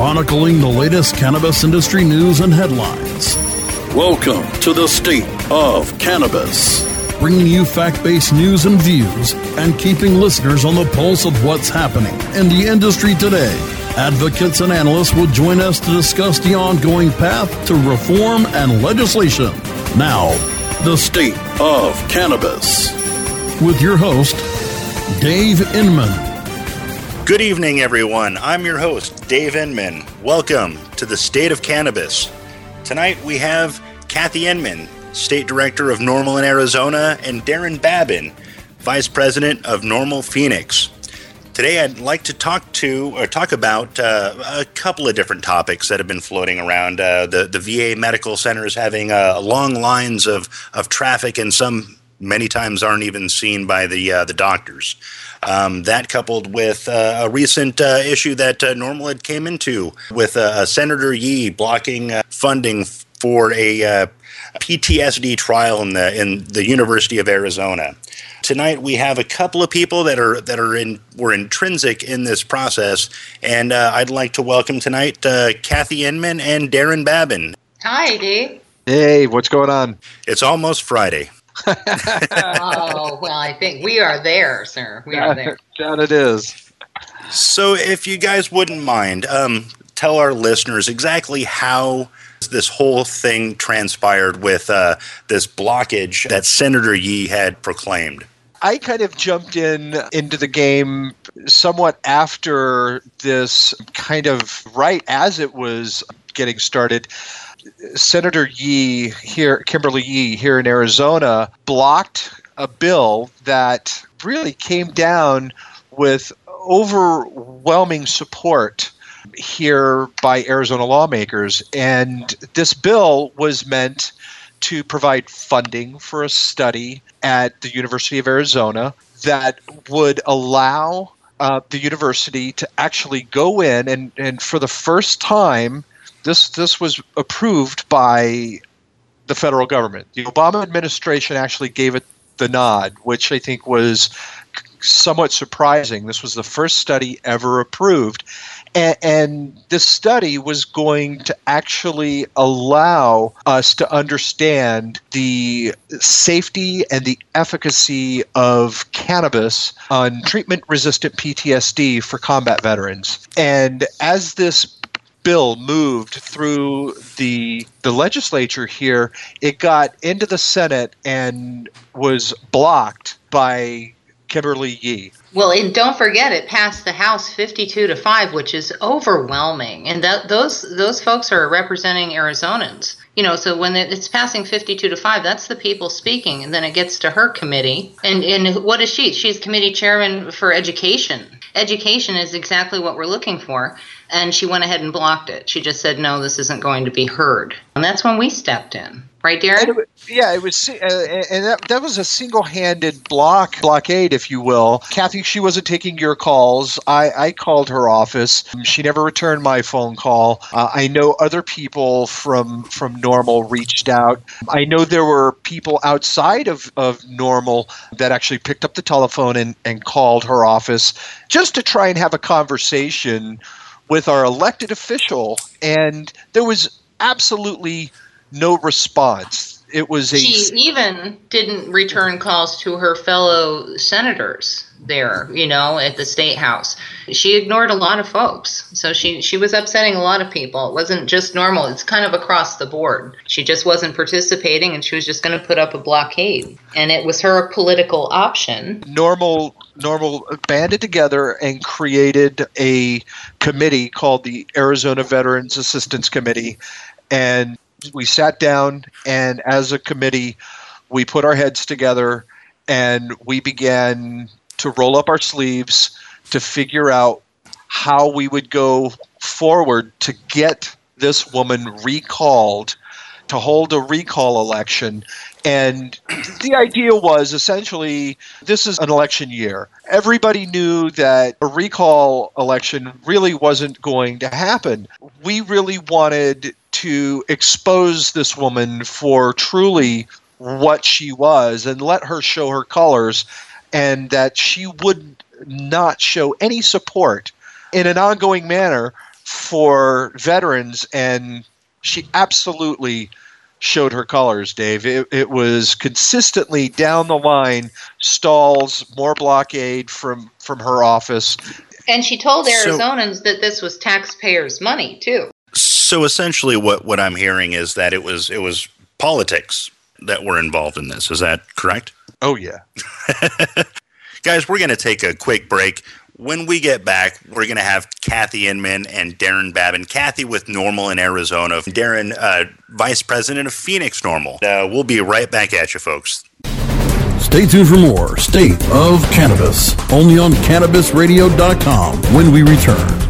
chronicling the latest cannabis industry news and headlines. Welcome to the State of Cannabis, bringing you fact based news and views and keeping listeners on the pulse of what's happening in the industry today. Advocates and analysts will join us to discuss the ongoing path to reform and legislation. Now, the State of Cannabis. With your host, Dave Inman. Good evening, everyone. I'm your host, Dave Inman. Welcome to the State of Cannabis. Tonight we have Kathy Inman, State Director of NORML in Arizona, and Darren Babin, Vice President of NORML Phoenix. Today, I'd like to talk to or talk about uh, a couple of different topics that have been floating around. Uh, the the VA medical centers having uh, long lines of of traffic, and some many times aren't even seen by the uh, the doctors. Um, that coupled with uh, a recent uh, issue that uh, NORML had came into with uh, Senator Yee blocking uh, funding for a uh, PTSD trial in the in the University of Arizona. Tonight we have a couple of people that are that are in were intrinsic in this process, and I'd like to welcome tonight Kathy Inman and Darren Babin. Hi, Dave. Hey, what's going on? It's almost Friday. Oh well, I think we are there, sir. We are there. That it is. So, if you guys wouldn't mind, um, tell our listeners exactly how this whole thing transpired with uh, this blockage that Senator Yee had proclaimed. I kind of jumped in into the game somewhat after this, kind of right as it was getting started. Senator Yee here, Kimberly Yee here in Arizona, blocked a bill that really came down with overwhelming support here by Arizona lawmakers. And this bill was meant to provide funding for a study at the University of Arizona that would allow uh, the university to actually go in and, and for the first time this this was approved by the federal government. The Obama administration actually gave it the nod, which I think was somewhat surprising. This was the first study ever approved. And, and, this study was going to actually allow us to understand the safety and the efficacy of cannabis on treatment resistant PTSD for combat veterans. And as this bill moved through the the legislature here, it got into the Senate and was blocked by Kimberly Yee. Well, and don't forget, it passed the House 52 to 5, which is overwhelming. And that, those those folks are representing Arizonans. You know, so when it's passing 52 to 5, that's the people speaking. And then it gets to her committee. And, and what is she? She's committee chairman for education. Education is exactly what we're looking for and she went ahead and blocked it. She just said, no, this isn't going to be heard. And that's when we stepped in. Right, Darren? It, yeah, it was, uh, and that, that was a single-handed block blockade, if you will. Kathy, she wasn't taking your calls. I, I called her office. She never returned my phone call. Uh, I know other people from from NORML reached out. I know there were people outside of, of NORML that actually picked up the telephone and, and called her office just to try and have a conversation with our elected official, and there was absolutely no response. It was a. She even didn't return calls to her fellow senators there, you know, at the state house. She ignored a lot of folks. So she she was upsetting a lot of people. It wasn't just NORML. It's kind of across the board. She just wasn't participating and she was just going to put up a blockade. And it was her political option. NORML NORML banded together and created a committee called the Arizona Veterans Assistance Committee. And we sat down and as a committee we put our heads together and we began to roll up our sleeves to figure out how we would go forward to get this woman recalled to hold a recall election. And the idea was essentially this is an election year. Everybody knew that a recall election really wasn't going to happen. We really wanted to expose this woman for truly what she was and let her show her colors and that she would not show any support in an ongoing manner for veterans, and she absolutely showed her colors, Dave. It, it was consistently down the line stalls, more blockade from from her office. And she told Arizonans so, that this was taxpayers' money too. So essentially, what what I'm hearing is that it was it was politics that were involved in this. Is that correct? Oh yeah. Guys, we're going to take a quick break. When we get back, we're going to have Kathy Inman and Darren Babin. Kathy with NORML in Arizona, Darren, uh, Vice President of Phoenix NORML. Uh, we'll be right back at you, folks. Stay tuned for more State of Cannabis, only on CannabisRadio.com when we return.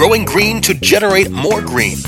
growing green to generate more green.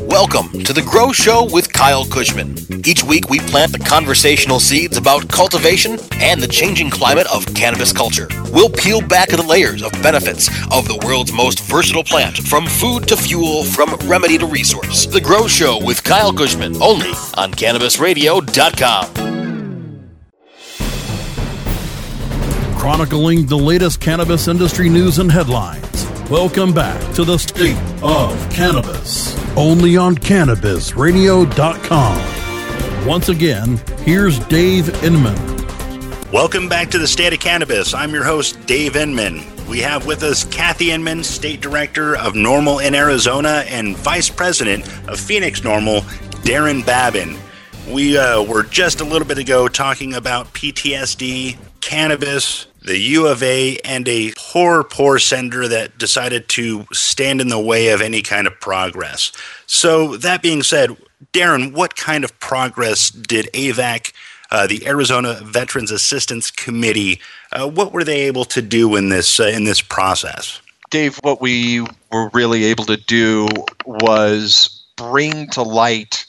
Welcome to The Grow Show with Kyle Cushman. Each week, we plant the conversational seeds about cultivation and the changing climate of cannabis culture. We'll peel back the layers of benefits of the world's most versatile plant, from food to fuel, from remedy to resource. The Grow Show with Kyle Cushman, only on CannabisRadio.com. Chronicling the latest cannabis industry news and headlines. Welcome back to the State of Cannabis, only on CannabisRadio.com. Once again, here's Dave Inman. Welcome back to the State of Cannabis. I'm your host, Dave Inman. We have with us Kathy Inman, State Director of NORML in Arizona, and Vice President of Phoenix NORML, Darren Babin. We uh, were just a little bit ago talking about PTSD, cannabis, the U of A, and a poor, poor sender that decided to stand in the way of any kind of progress. So, that being said, Darren, what kind of progress did AVAC, uh, the Arizona Veterans Assistance Committee, uh, what were they able to do in this uh, in this process? Dave, what we were really able to do was bring to light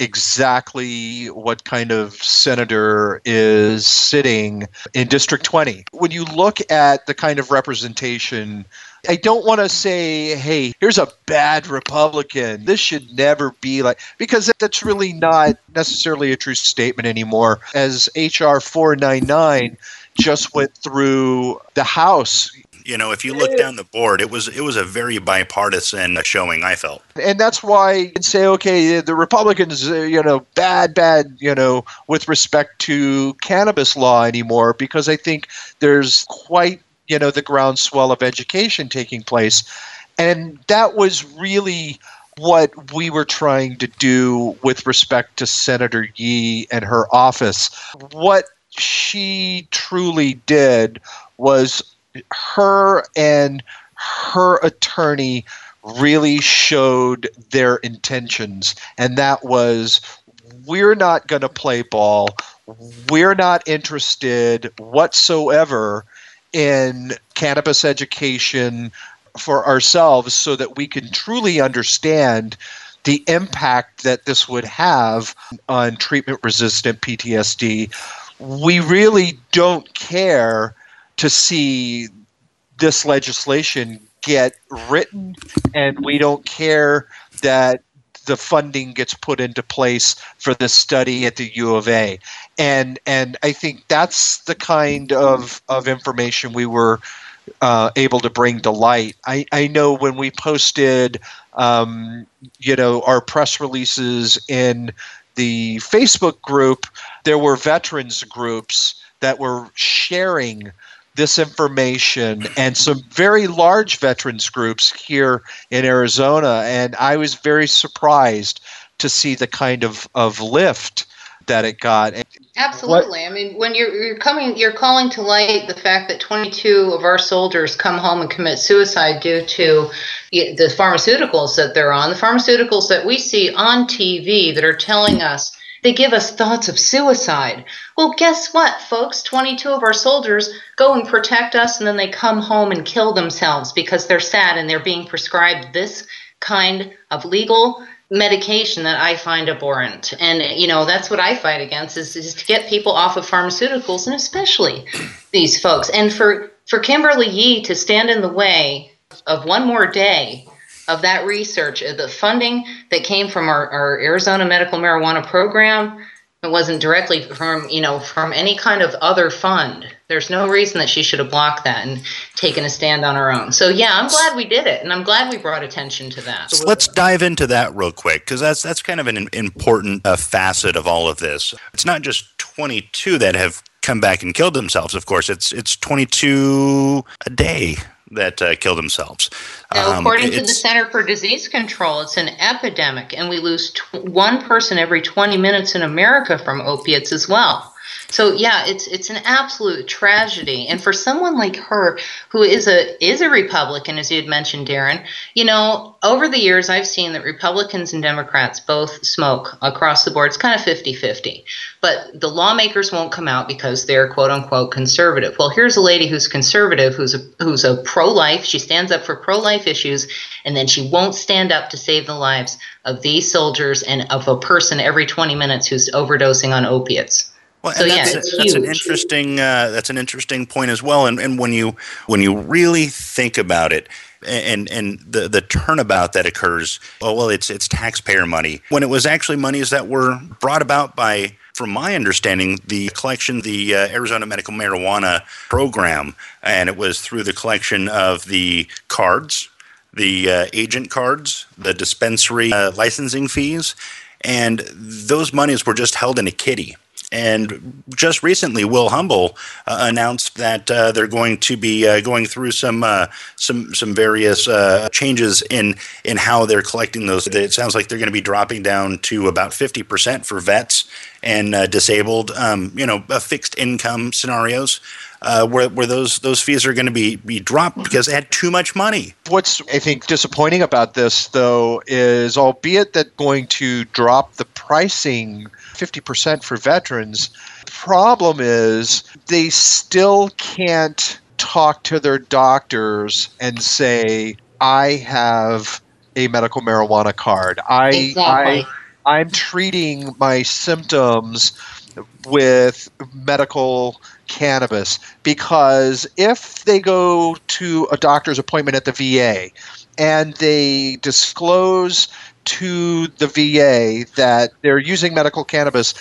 exactly what kind of senator is sitting in District 20. When you look at the kind of representation, I don't want to say, hey, here's a bad Republican. This should never be like, because that's really not necessarily a true statement anymore. As H.R. 499 just went through the House, you know, if you look down the board, it was it was a very bipartisan showing. I felt, and that's why you say, okay, the Republicans, uh, you know, bad, bad, you know, with respect to cannabis law anymore, because I think there's quite, you know, the groundswell of education taking place, and that was really what we were trying to do with respect to Senator Yee and her office. What she truly did was her and her attorney really showed their intentions, and that was we're not going to play ball. We're not interested whatsoever in cannabis education for ourselves so that we can truly understand the impact that this would have on treatment resistant PTSD. We really don't care to see this legislation get written, and we don't care that the funding gets put into place for this study at the U of A. And and I think that's the kind of, of information we were uh, able to bring to light. I, I know when we posted um, you know our press releases in the Facebook group, there were veterans groups that were sharing this information and some very large veterans groups here in Arizona. And I was very surprised to see the kind of, of lift that it got. Absolutely. What? I mean, when you're, you're coming, you're calling to light the fact that 22 of our soldiers come home and commit suicide due to the pharmaceuticals that they're on, the pharmaceuticals that we see on TV that are telling us they give us thoughts of suicide. Well, guess what, folks? 22 of our soldiers go and protect us, and then they come home and kill themselves because they're sad and they're being prescribed this kind of legal medication that I find abhorrent. And, you know, that's what I fight against is, is to get people off of pharmaceuticals, and especially these folks. And for, for Kimberly Yee to stand in the way of one more day of that research, the funding that came from our, our Arizona medical marijuana program, it wasn't directly from you know from any kind of other fund. There's no reason that she should have blocked that and taken a stand on her own. So yeah, I'm glad we did it, and I'm glad we brought attention to that. So let's dive into that real quick because that's that's kind of an important uh, facet of all of this. It's not just 22 that have come back and killed themselves. Of course, it's it's 22 a day that uh, kill themselves. Now, um, according to the Center for Disease Control, it's an epidemic, and we lose t- one person every 20 minutes in America from opiates as well. So yeah, it's it's an absolute tragedy. And for someone like her who is a is a Republican, as you had mentioned, Darren, you know, over the years I've seen that Republicans and Democrats both smoke across the board. It's kind of 50-50. But the lawmakers won't come out because they're quote unquote conservative. Well, here's a lady who's conservative, who's a who's a pro-life. She stands up for pro-life issues, and then she won't stand up to save the lives of these soldiers and of a person every 20 minutes who's overdosing on opiates. Well, so, that's, yeah, that's an interesting uh, that's an interesting point as well. And, and when you when you really think about it, and and the the turnabout that occurs, oh well, it's it's taxpayer money when it was actually monies that were brought about by, from my understanding, the collection, the uh, Arizona Medical Marijuana Program, and it was through the collection of the cards, the uh, agent cards, the dispensary uh, licensing fees, and those monies were just held in a kitty and just recently, Will Humble uh, announced that uh, they're going to be uh, going through some uh, some some various uh, changes in in how they're collecting those. It sounds like they're going to be dropping down to about fifty percent for vets and uh, disabled, um, you know, fixed income scenarios. Uh, where, where those those fees are going to be be dropped because they had too much money. What's I think disappointing about this though is, albeit that going to drop the pricing 50% for veterans. Problem is, they still can't talk to their doctors and say, I have a medical marijuana card. I, exactly. I, I'm treating my symptoms with medical cannabis because if they go to a doctor's appointment at the VA and they disclose to the VA that they're using medical cannabis,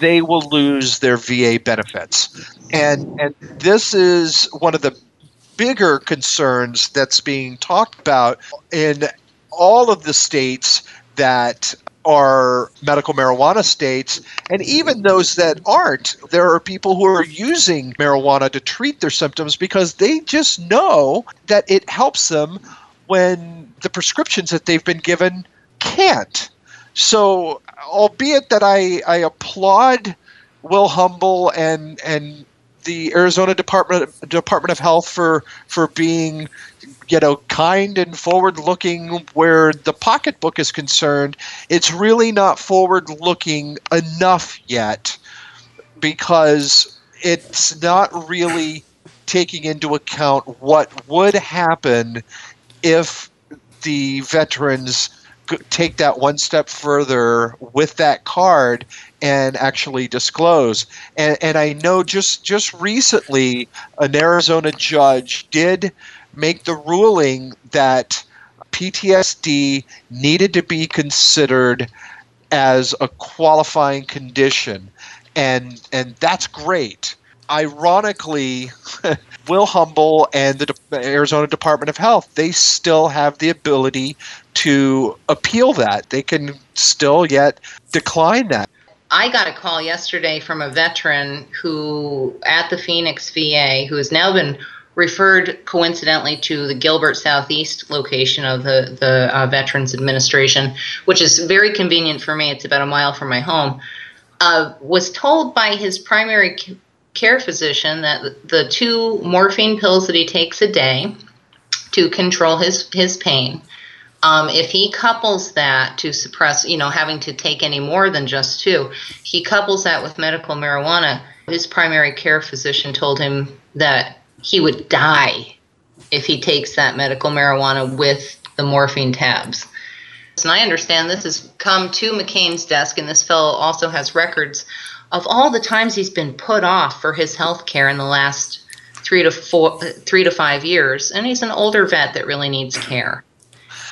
they will lose their VA benefits. And and this is one of the bigger concerns that's being talked about in all of the states that are medical marijuana states, and even those that aren't. There are people who are using marijuana to treat their symptoms because they just know that it helps them when the prescriptions that they've been given can't. So, albeit that I, I applaud Will Humble and and the Arizona Department Department of Health for for being you know kind and forward looking where the pocketbook is concerned it's really not forward looking enough yet because it's not really taking into account what would happen if the veterans take that one step further with that card and actually disclose. And, and I know just just recently, an Arizona judge did make the ruling that PTSD needed to be considered as a qualifying condition, and and that's great. Ironically, Will Humble and the De- Arizona Department of Health they still have the ability to appeal that. They can still yet decline that. I got a call yesterday from a veteran who at the Phoenix VA who has now been referred coincidentally to the Gilbert Southeast location of the the uh, Veterans Administration, which is very convenient for me. It's about a mile from my home. Uh, was told by his primary care physician that the two morphine pills that he takes a day to control his his pain. Um, if he couples that to suppress, you know, having to take any more than just two, he couples that with medical marijuana. His primary care physician told him that he would die if he takes that medical marijuana with the morphine tabs. And I understand this has come to McCain's desk, and this fellow also has records of all the times he's been put off for his health care in the last three to four, three to five years. And he's an older vet that really needs care.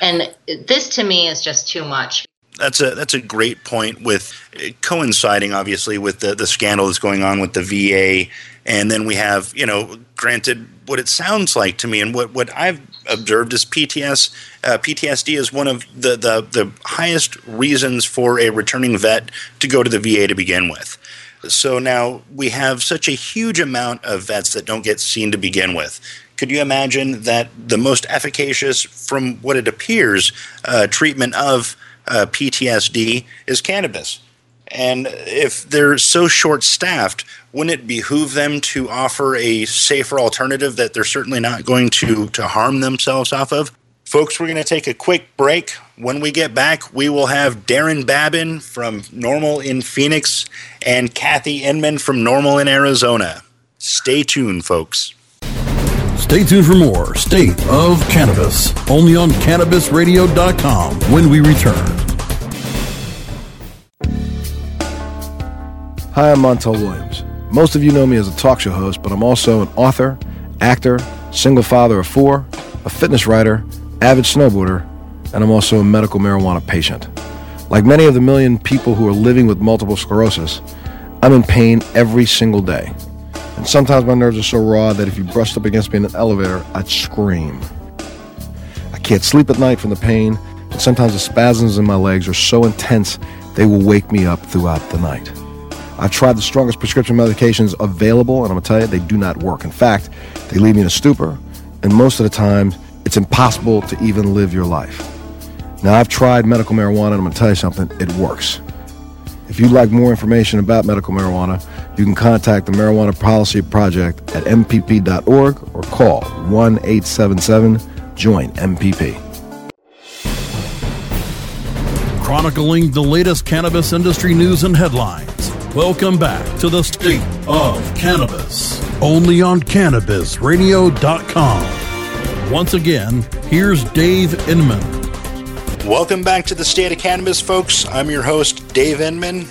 And this to me is just too much. That's a that's a great point with uh, coinciding obviously with the the scandal that's going on with the VA and then we have, you know, granted what it sounds like to me and what, what I've observed is PTS uh, PTSD is one of the, the the highest reasons for a returning vet to go to the VA to begin with. So now we have such a huge amount of vets that don't get seen to begin with. Could you imagine that the most efficacious, from what it appears, uh, treatment of uh, PTSD is cannabis? And if they're so short staffed, wouldn't it behoove them to offer a safer alternative that they're certainly not going to, to harm themselves off of? Folks, we're going to take a quick break. When we get back, we will have Darren Babin from NORML in Phoenix and Kathy Inman from NORML in Arizona. Stay tuned, folks. Stay tuned for more State of Cannabis, only on CannabisRadio.com when we return. Hi, I'm Montel Williams. Most of you know me as a talk show host, but I'm also an author, actor, single father of four, a fitness writer, avid snowboarder, and I'm also a medical marijuana patient. Like many of the million people who are living with multiple sclerosis, I'm in pain every single day. And sometimes my nerves are so raw that if you brushed up against me in an elevator, I'd scream. I can't sleep at night from the pain, and sometimes the spasms in my legs are so intense they will wake me up throughout the night. I've tried the strongest prescription medications available, and I'm gonna tell you, they do not work. In fact, they leave me in a stupor, and most of the time, it's impossible to even live your life. Now, I've tried medical marijuana, and I'm gonna tell you something, it works. If you'd like more information about medical marijuana, you can contact the Marijuana Policy Project at MPP.org or call 1 877 JOIN MPP. Chronicling the latest cannabis industry news and headlines. Welcome back to the State of Cannabis, only on CannabisRadio.com. Once again, here's Dave Inman. Welcome back to the State of Cannabis, folks. I'm your host, Dave Inman.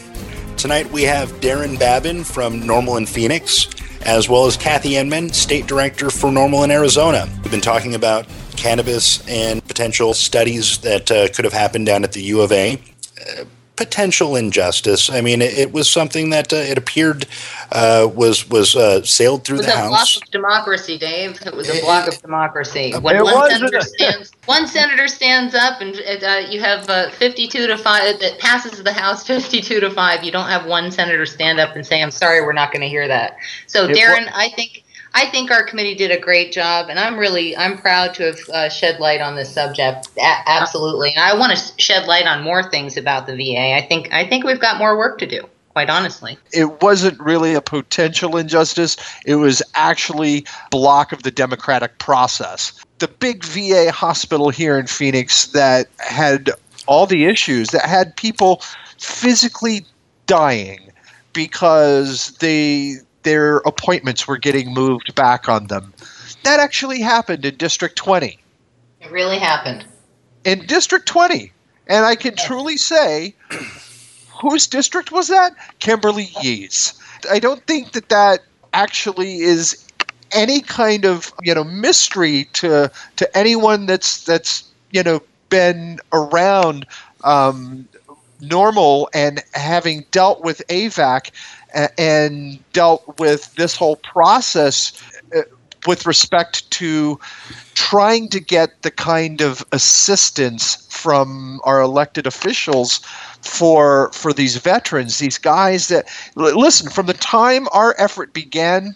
Tonight we have Darren Babin from NORML in Phoenix, as well as Kathy Inman, State Director for NORML in Arizona. We've been talking about cannabis and potential studies that uh, could have happened down at the U of A. Uh, potential injustice. I mean, it, it was something that uh, it appeared uh, was was uh, sailed through it was the a House. block of democracy, Dave. It was a block of democracy. When one was senator stands, one senator stands up, and uh, you have uh, 52 to five that passes the House 52 to five. You don't have one senator stand up and say, "I'm sorry, we're not going to hear that." So, Darren, I think. I think our committee did a great job, and I'm really I'm proud to have uh, shed light on this subject. A- absolutely, and I want to shed light on more things about the VA. I think I think we've got more work to do. Quite honestly. it wasn't really a potential injustice. It was actually block of the democratic process. The big VA hospital here in Phoenix that had all the issues that had people physically dying because they their appointments were getting moved back on them. That actually happened in District 20. It really happened. In District 20. And I can truly say whose district was that? Kimberly Yee's. I don't think that that actually is any kind of you know mystery to to anyone that's that's you know, been around um, NORML and having dealt with AVAC and dealt with this whole process uh, with respect to trying to get the kind of assistance from our elected officials for for these veterans these guys that listen from the time our effort began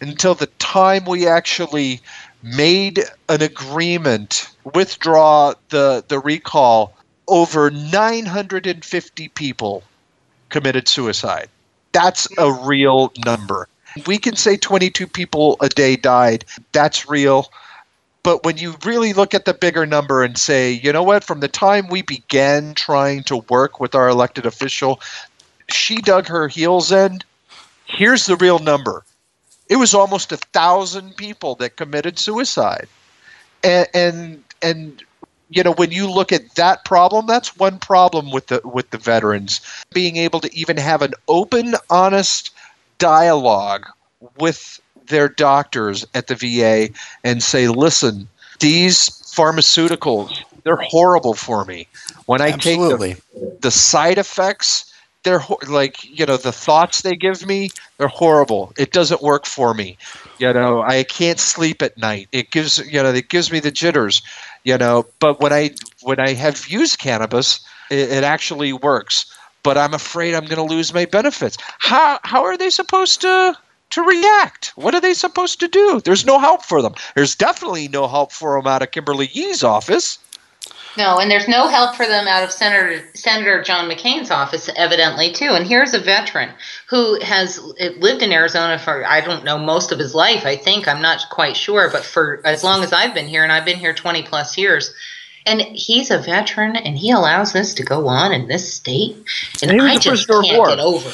until the time we actually made an agreement withdraw the the recall over 950 people committed suicide that's a real number. We can say 22 people a day died. That's real. But when you really look at the bigger number and say, you know what, from the time we began trying to work with our elected official, she dug her heels in. Here's the real number it was almost a thousand people that committed suicide. And, and, and you know when you look at that problem that's one problem with the with the veterans being able to even have an open honest dialogue with their doctors at the VA and say listen these pharmaceuticals they're horrible for me. When i Absolutely. take the, the side effects they're like you know the thoughts they give me they're horrible. It doesn't work for me you know i can't sleep at night. It gives you know it gives me the jitters you know. But when i when i have used cannabis it, it actually works. But i'm afraid i'm going to lose my benefits. How how are they supposed to to react? What are they supposed to do? There's no help for them. There's definitely no help for them out of kimberly yee's office no, and there's no help for them out of Senator Senator John McCain's office, evidently too. And here's a veteran who has lived in Arizona for I don't know most of his life. I think I'm not quite sure, but for as long as I've been here, and I've been here 20 plus years. And he's a veteran, and he allows this to go on in this state, and, and I just can't get over.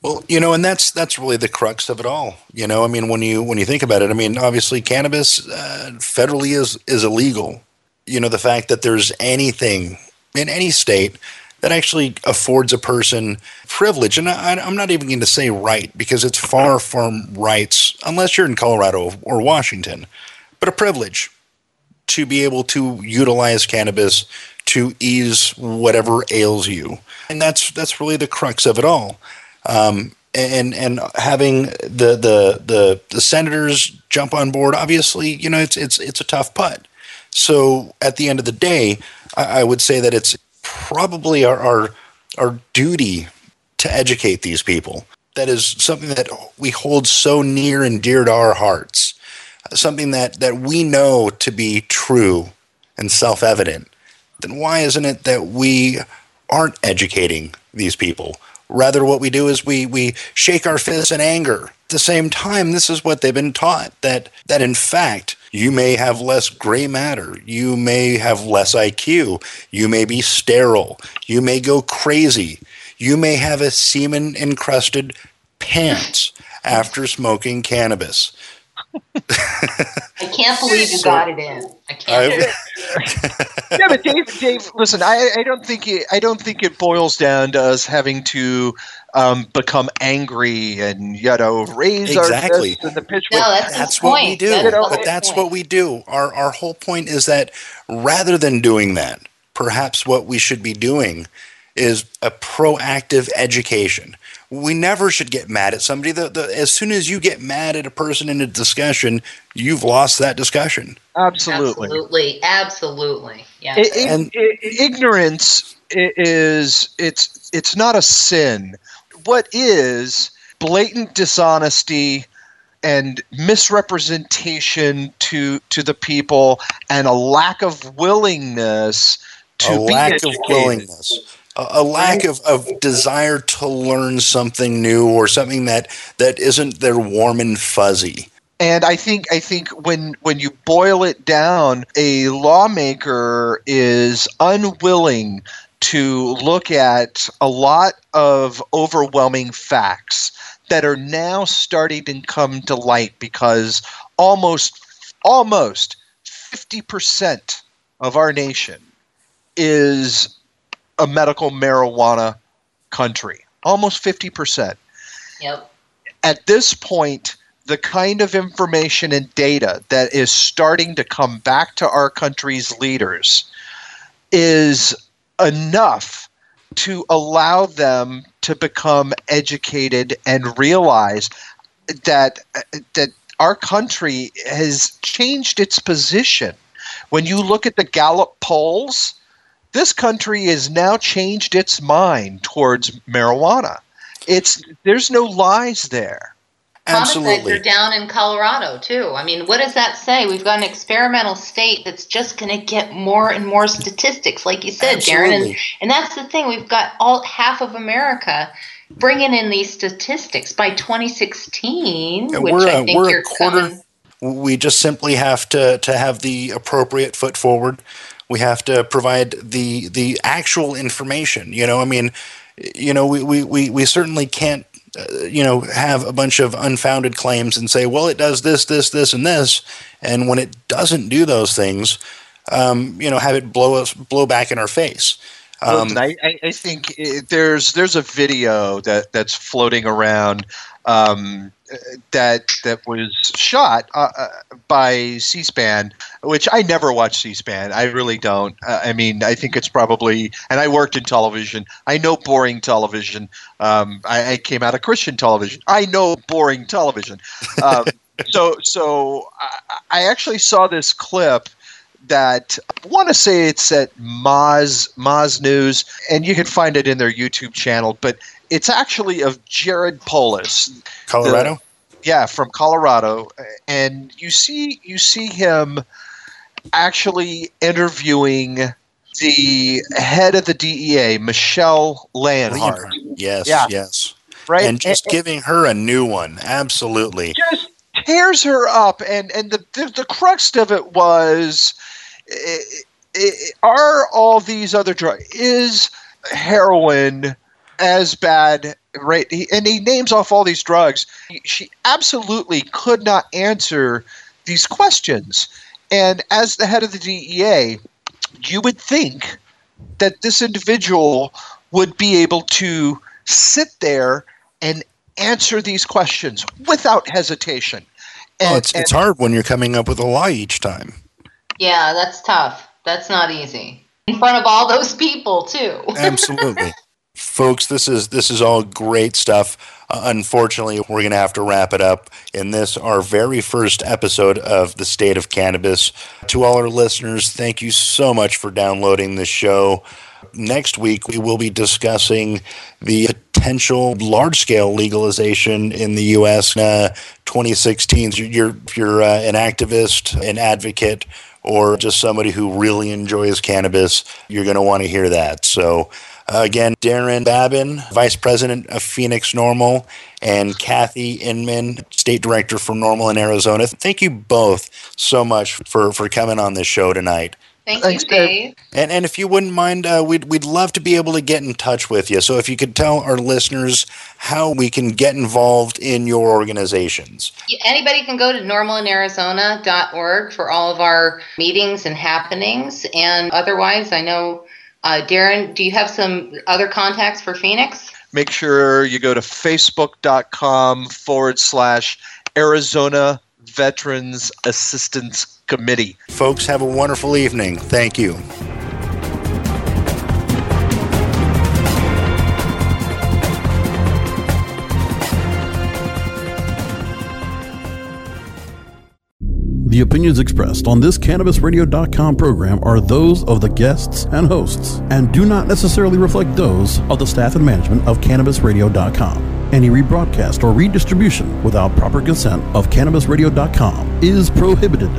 Well, you know, and that's that's really the crux of it all. You know, I mean, when you when you think about it, I mean, obviously, cannabis uh, federally is is illegal you know the fact that there's anything in any state that actually affords a person privilege. And I, am not even going to say right because it's far from rights, unless you're in Colorado or Washington, but a privilege to be able to utilize cannabis to ease whatever ails you. And that's that's really the crux of it all. Um, and and having the, the the the senators jump on board, obviously, you know, it's it's it's a tough putt. So at the end of the day, I, I would say that it's probably our, our our duty to educate these people. That is something that we hold so near and dear to our hearts, something that, that we know to be true and self evident. Then why isn't it that we aren't educating these people? Rather, what we do is we, we shake our fists in anger. At the same time, this is what they've been taught that, that in fact, you may have less gray matter. You may have less IQ. You may be sterile. You may go crazy. You may have a semen encrusted pants after smoking cannabis. I can't believe you got it in. I can't. yeah, but Dave, Dave, listen. I, I don't think it. I don't think it boils down to us having to um, become angry and you know raise exactly. our the pitch. No, that's, that's what point. we do. That's but that's point. what we do. Our our whole point is that rather than doing that, perhaps what we should be doing is a proactive education. We never should get mad at somebody. The, the, as soon as you get mad at a person in a discussion, you've lost that discussion. Absolutely. Absolutely. Absolutely. Yeah. It, it, and ignorance is it's it's not a sin what is blatant dishonesty and misrepresentation to to the people and a lack of willingness to a lack educated. of willingness a, a lack of, of desire to learn something new or something that that isn't their warm and fuzzy and I think I think when when you boil it down, a lawmaker is unwilling to look at a lot of overwhelming facts that are now starting to come to light because almost almost 50% of our nation is a medical marijuana country. Almost 50% yep. At this point the kind of information and data that is starting to come back to our country's leaders is enough to allow them to become educated and realize that that our country has changed its position. When you look at the Gallup polls, this country has now changed its mind towards marijuana. It's there's no lies there. Absolutely. Homicides are down in Colorado too. I mean, what does that say? We've got an experimental state that's just going to get more and more statistics, like you said, Darren. And, and that's the thing. We've got all half of America bringing in these statistics by 2016, And which we're I a, think we're a quarter. coming- We just simply have to to have the appropriate foot forward. We have to provide the the actual information. You know, I mean, you know, we we we, we certainly can't. Uh, you know, have a bunch of unfounded claims and say, "Well, it does this, this, this, and this," and when it doesn't do those things, um, you know, have it blow us blow back in our face. Um, I, I, I think it, there's there's a video that that's floating around um, that that was shot uh, uh, by C-SPAN, which I never watch C-SPAN. I really don't. Uh, I mean, I think it's probably, and I worked in television. I know boring television. Um, I, I came out of Christian television. I know boring television. Um, so so I, I actually saw this clip that I want to say it's at Moz Moz News, and you can find it in their YouTube channel. But it's actually of Jared Polis, Colorado. yeah, from Colorado, and you see you see him actually interviewing the head of the DEA, Michele Leonhart, Yes, Yeah. yes. right? And just giving her a new one. Absolutely. just tears her up and and the the, the crux of it was i i are all these other drugs is heroin as bad? Right he, and he names off all these drugs. She absolutely could not answer these questions. And as the head of the DEA you would think that this individual would be able to sit there and answer these questions without hesitation. Well, And- it's, it's hard when you're coming up with a lie each time. Yeah, that's tough. That's not easy. In front of all those people, too. Absolutely. Folks, this is this is all great stuff. Uh, unfortunately, we're going to have to wrap it up in this our very first episode of the state of cannabis. To all our listeners, thank you so much for downloading this show. Next week, we will be discussing the potential large scale legalization in the U.S. Uh, 2016. So you're, if you're uh, an activist, an advocate, or just somebody who really enjoys cannabis, you're going to want to hear that. So, uh, again, Darren Babin, Vice President of Phoenix NORML, and Kathy Inman, State Director for NORML in Arizona. Thank you both so much for, for coming on this show tonight. Thank Thanks, you, Dave. Dave. And, and if you wouldn't mind, uh, we'd, we'd love to be able to get in touch with you. So if you could tell our listeners how we can get involved in your organizations. Anybody can go to normalinarizona.org for all of our meetings and happenings. And otherwise, I know, uh, Darren, do you have some other contacts for Phoenix? make sure you go to facebook.com forward slash Arizona Veterans Assistance Committee. Folks, have a wonderful evening. Thank you. The opinions expressed on this CannabisRadio.com program are those of the guests and hosts and do not necessarily reflect those of the staff and management of CannabisRadio.com. Any rebroadcast or redistribution without proper consent of CannabisRadio.com is prohibited.